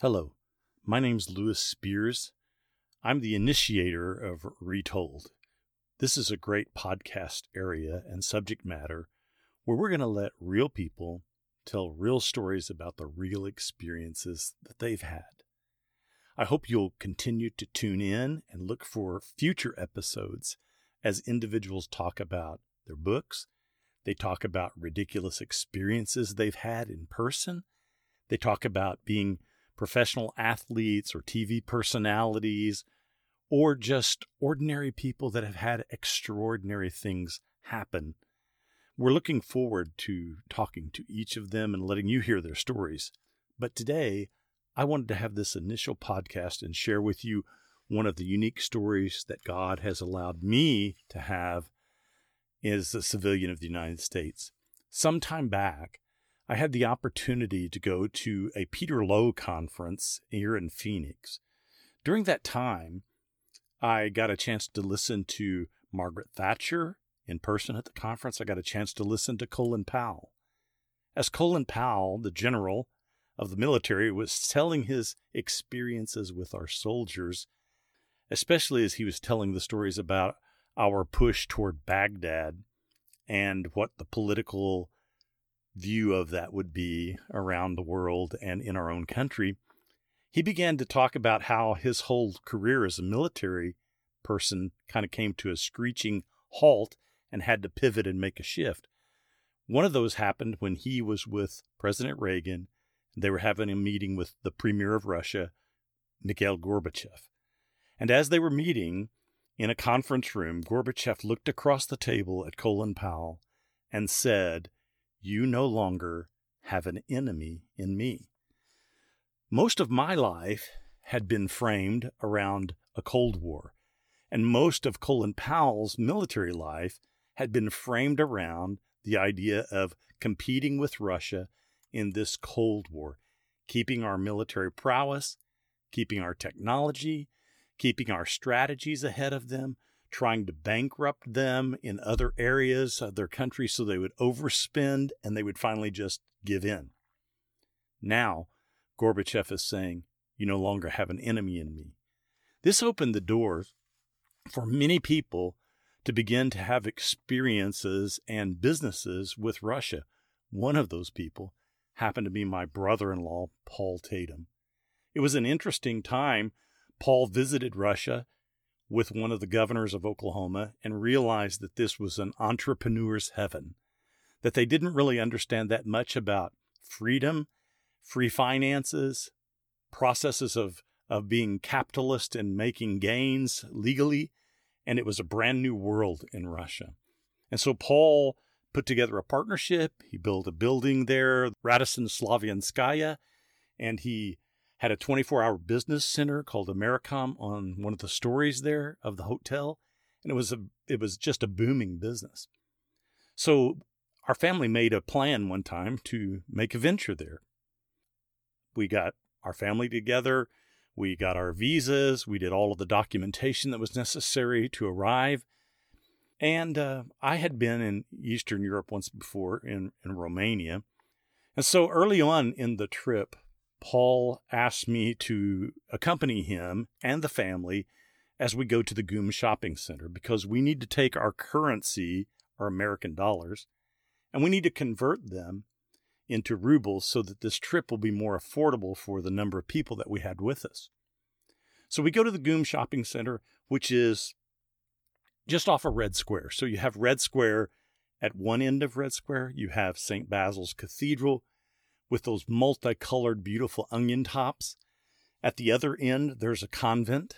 Hello, my name's Lewis Spears. I'm the initiator of Retold. This is a great podcast area and subject matter where we're going to let real people tell real stories about the real experiences that they've had. I hope you'll continue to tune in and look for future episodes as individuals talk about their books. They talk about ridiculous experiences they've had in person. They talk about being professional athletes or TV personalities or just ordinary people that have had extraordinary things happen. We're looking forward to talking to each of them and letting you hear their stories. But today, I wanted to have this initial podcast and share with you one of the unique stories that God has allowed me to have as a civilian of the United States. Some time back, I had the opportunity to go to a Peter Lowe conference here in Phoenix. During that time, I got a chance to listen to Margaret Thatcher in person at the conference. I got a chance to listen to Colin Powell. As Colin Powell, the general of the military, was telling his experiences with our soldiers, especially as he was telling the stories about our push toward Baghdad and what the political view of that would be around the world and in our own country, he began to talk about how his whole career as a military person kind of came to a screeching halt and had to pivot and make a shift. One of those happened when he was with President Reagan. They were having a meeting with the Premier of Russia, Mikhail Gorbachev. And as they were meeting in a conference room, Gorbachev looked across the table at Colin Powell and said, you no longer have an enemy in me. Most of my life had been framed around a Cold War, and most of Colin Powell's military life had been framed around the idea of competing with Russia in this Cold War, keeping our military prowess, keeping our technology, keeping our strategies ahead of them, trying to bankrupt them in other areas of their country so they would overspend and they would finally just give in. Now, Gorbachev is saying, You no longer have an enemy in me. This opened the doors for many people to begin to have experiences and businesses with Russia. One of those people happened to be my brother in law, Paul Tatum. It was an interesting time. Paul visited Russia with one of the governors of Oklahoma and realized that this was an entrepreneur's heaven, that they didn't really understand that much about freedom, free finances, processes of, of being capitalist and making gains legally. And it was a brand new world in Russia. And so Paul put together a partnership. He built a building there, Radisson Slavianskaya, and he had a 24 hour business center called Americom on one of the stories there of the hotel. And it was a, it was just a booming business. So our family made a plan one time to make a venture there. We got our family together. We got our visas. We did all of the documentation that was necessary to arrive. And uh, I had been in Eastern Europe once before in, in Romania. And so early on in the trip, Paul asked me to accompany him and the family as we go to the GUM shopping center because we need to take our currency, our American dollars, and we need to convert them into rubles so that this trip will be more affordable for the number of people that we had with us. So we go to the GUM shopping center, which is just off of Red Square. So you have Red Square at one end of Red Square, you have St. Basil's Cathedral, with those multicolored, beautiful onion tops. At the other end, there's a convent.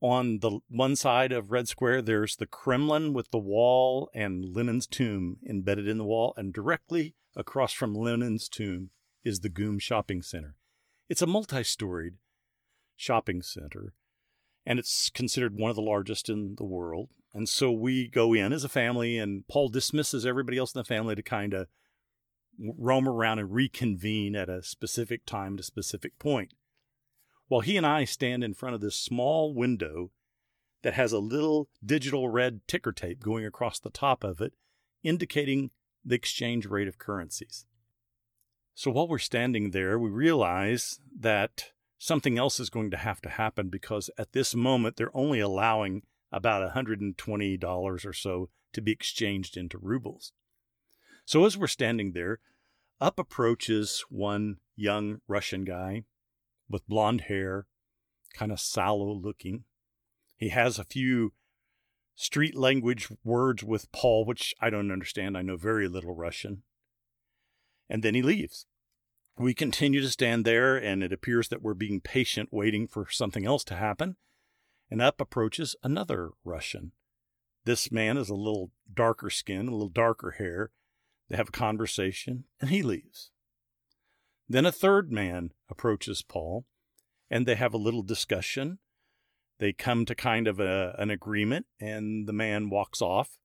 On the one side of Red Square, there's the Kremlin with the wall and Lenin's tomb embedded in the wall. And directly across from Lenin's tomb is the GUM shopping center. It's a multi storied shopping center, and it's considered one of the largest in the world. And so we go in as a family, and Paul dismisses everybody else in the family to kind of roam around and reconvene at a specific time to a specific point. While he and I stand in front of this small window that has a little digital red ticker tape going across the top of it, indicating the exchange rate of currencies. So while we're standing there, we realize that something else is going to have to happen because at this moment they're only allowing about $120 or so to be exchanged into rubles. So as we're standing there, up approaches one young Russian guy with blonde hair, kind of sallow looking. He has a few street language words with Paul, which I don't understand. I know very little Russian. And then he leaves. We continue to stand there, and it appears that we're being patient, waiting for something else to happen. And up approaches another Russian. This man is a little darker skin, a little darker hair. They have a conversation, and he leaves. Then a third man approaches Paul, and they have a little discussion they come to kind of a, an agreement, and the man walks off.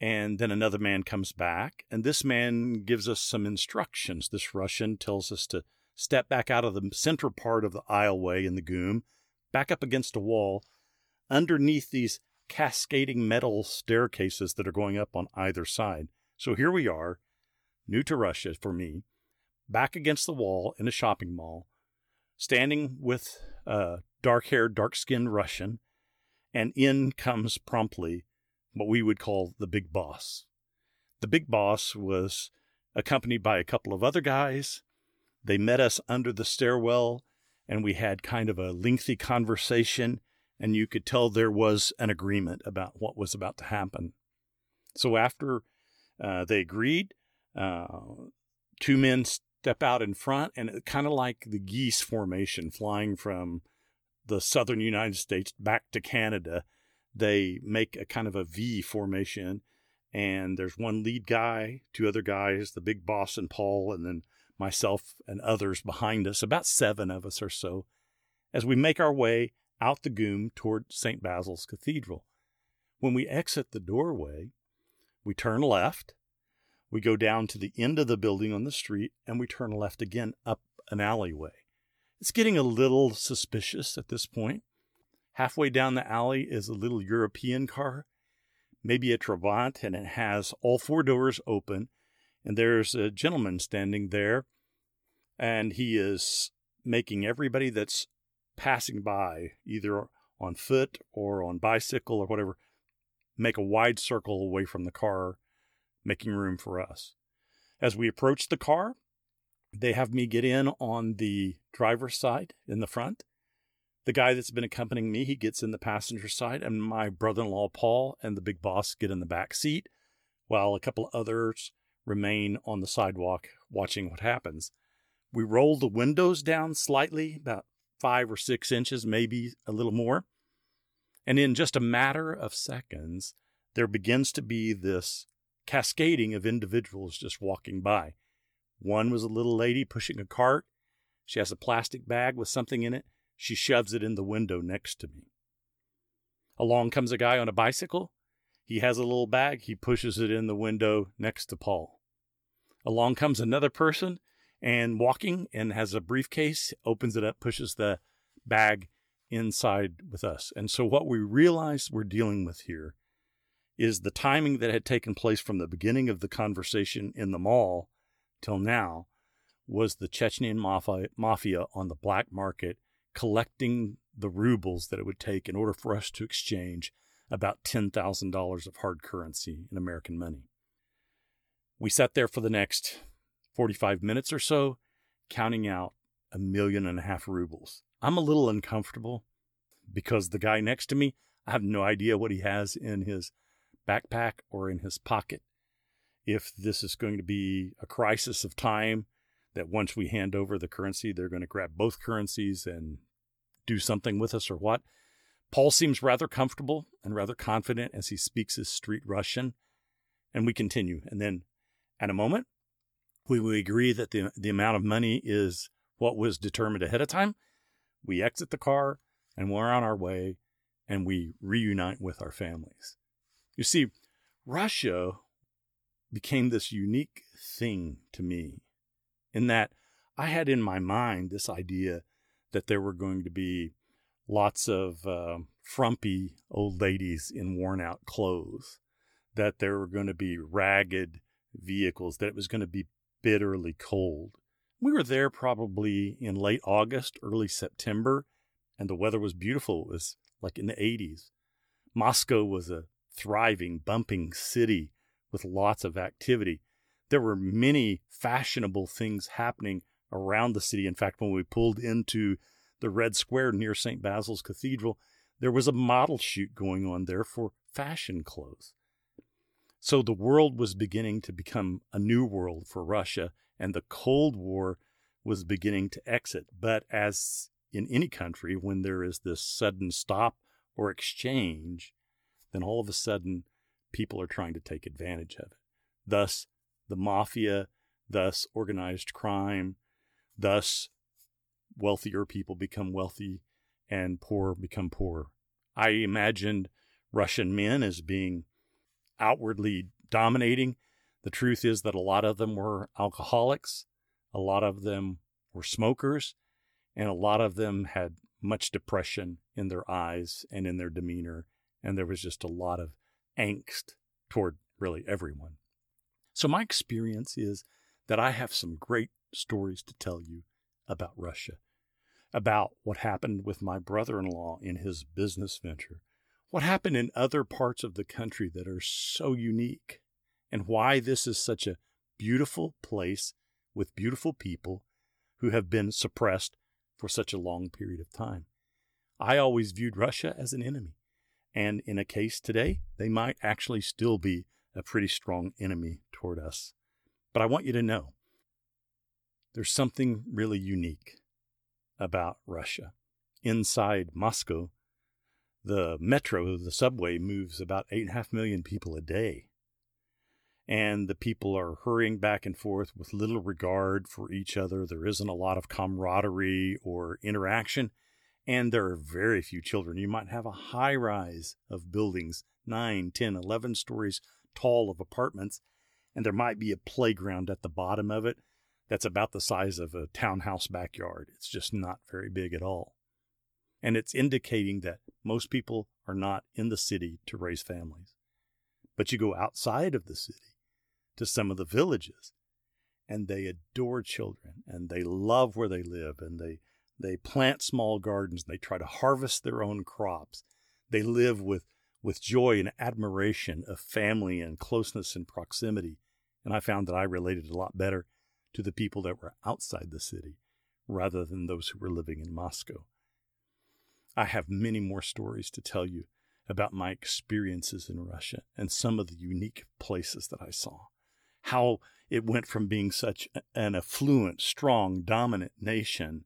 And then another man comes back, and this man gives us some instructions. This Russian tells us to step back out of the center part of the aisleway in the GUM, back up against a wall, underneath these cascading metal staircases that are going up on either side. So here we are, new to Russia for me, back against the wall in a shopping mall, standing with a dark haired, dark skinned Russian, and in comes promptly what we would call the big boss. The big boss was accompanied by a couple of other guys. They met us under the stairwell, and we had kind of a lengthy conversation, and you could tell there was an agreement about what was about to happen. So after uh, they agreed, uh, two men step out in front, and kind of like the geese formation flying from the southern United States back to Canada, they make a kind of a V formation. And there's one lead guy, two other guys, the big boss and Paul, and then myself and others behind us, about seven of us or so, as we make our way out the GUM toward St. Basil's Cathedral. When we exit the doorway, we turn left, we go down to the end of the building on the street, and we turn left again up an alleyway. It's getting a little suspicious at this point. Halfway down the alley is a little European car, maybe a Trabant, and it has all four doors open. And there's a gentleman standing there, and he is making everybody that's passing by, either on foot or on bicycle or whatever, make a wide circle away from the car, making room for us. As we approach the car, they have me get in on the driver's side in the front. The guy that's been accompanying me, he gets in the passenger side, and my brother in law, Paul, and the big boss get in the back seat, while a couple others remain on the sidewalk watching what happens. We roll the windows down slightly, about five or six inches, maybe a little more. And in just a matter of seconds, there begins to be this cascading of individuals just walking by. One was a little lady pushing a cart. She has a plastic bag with something in it. She shoves it in the window next to me. Along comes a guy on a bicycle. He has a little bag. He pushes it in the window next to Paul. Along comes another person and walking and has a briefcase, opens it up, pushes the bag inside with us. And so, what we realize we're dealing with here is the timing that had taken place from the beginning of the conversation in the mall till now was the Chechnyan mafia, mafia on the black market collecting the rubles that it would take in order for us to exchange about $10,000 of hard currency in American money. We sat there for the next 45 minutes or so, counting out a million and a half rubles. I'm a little uncomfortable because the guy next to me, I have no idea what he has in his backpack or in his pocket if this is going to be a crisis of time, that once we hand over the currency, they're going to grab both currencies and do something with us or what. Paul seems rather comfortable and rather confident as he speaks his street Russian. And we continue. And then at a moment, we, we agree that the, the amount of money is what was determined ahead of time. We exit the car and we're on our way and we reunite with our families. You see, Russia became this unique thing to me in that I had in my mind this idea that there were going to be lots of uh, frumpy old ladies in worn out clothes, that there were going to be ragged vehicles, that it was going to be bitterly cold. We were there probably in late August, early September, and the weather was beautiful. It was like in the 80s. Moscow was a thriving, bumping city with lots of activity. There were many fashionable things happening around the city. In fact, when we pulled into the Red Square near St. Basil's Cathedral, there was a model shoot going on there for fashion clothes. So the world was beginning to become a new world for Russia, and the Cold War was beginning to exit. But as in any country, when there is this sudden stop or exchange, then all of a sudden people are trying to take advantage of it. Thus, the mafia, thus, organized crime, thus, wealthier people become wealthy and poor become poor. I imagined Russian men as being outwardly dominating. The truth is that a lot of them were alcoholics, a lot of them were smokers, and a lot of them had much depression in their eyes and in their demeanor. And there was just a lot of angst toward really everyone. So, my experience is that I have some great stories to tell you about Russia, about what happened with my brother in law in his business venture, what happened in other parts of the country that are so unique, and why this is such a beautiful place with beautiful people who have been suppressed for such a long period of time. I always viewed Russia as an enemy. And in a case today, they might actually still be a pretty strong enemy toward us. But I want you to know there's something really unique about Russia. Inside Moscow, the metro, the subway, moves about 8.5 million people a day. And the people are hurrying back and forth with little regard for each other. There isn't a lot of camaraderie or interaction. And there are very few children. You might have a high rise of buildings, 9, 10, 11 stories tall of apartments, and there might be a playground at the bottom of it that's about the size of a townhouse backyard. It's just not very big at all. And it's indicating that most people are not in the city to raise families. But you go outside of the city to some of the villages, and they adore children and they love where they live and they they plant small gardens. And they try to harvest their own crops. They live with, with joy and admiration of family and closeness and proximity. And I found that I related a lot better to the people that were outside the city rather than those who were living in Moscow. I have many more stories to tell you about my experiences in Russia and some of the unique places that I saw. How it went from being such an affluent, strong, dominant nation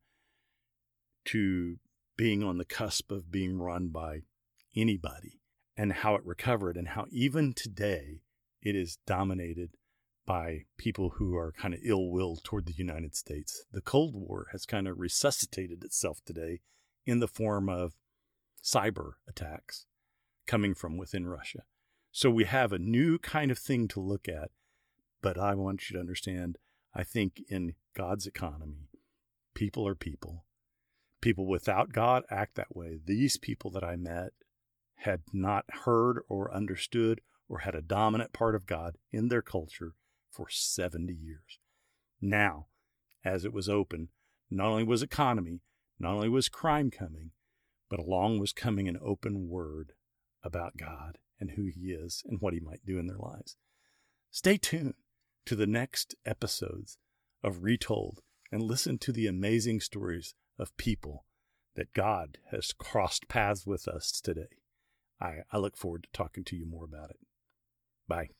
to being on the cusp of being run by anybody and how it recovered and how even today it is dominated by people who are kind of ill willed toward the United States. The Cold War has kind of resuscitated itself today in the form of cyber attacks coming from within Russia. So we have a new kind of thing to look at. But I want you to understand I think in God's economy, people are people people without God act that way. These people that I met had not heard or understood or had a dominant part of God in their culture for 70 years. Now, as it was open, not only was economy, not only was crime coming, but along was coming an open word about God and who He is and what He might do in their lives. Stay tuned to the next episodes of Retold and listen to the amazing stories of people that God has crossed paths with us today. I, I look forward to talking to you more about it. Bye.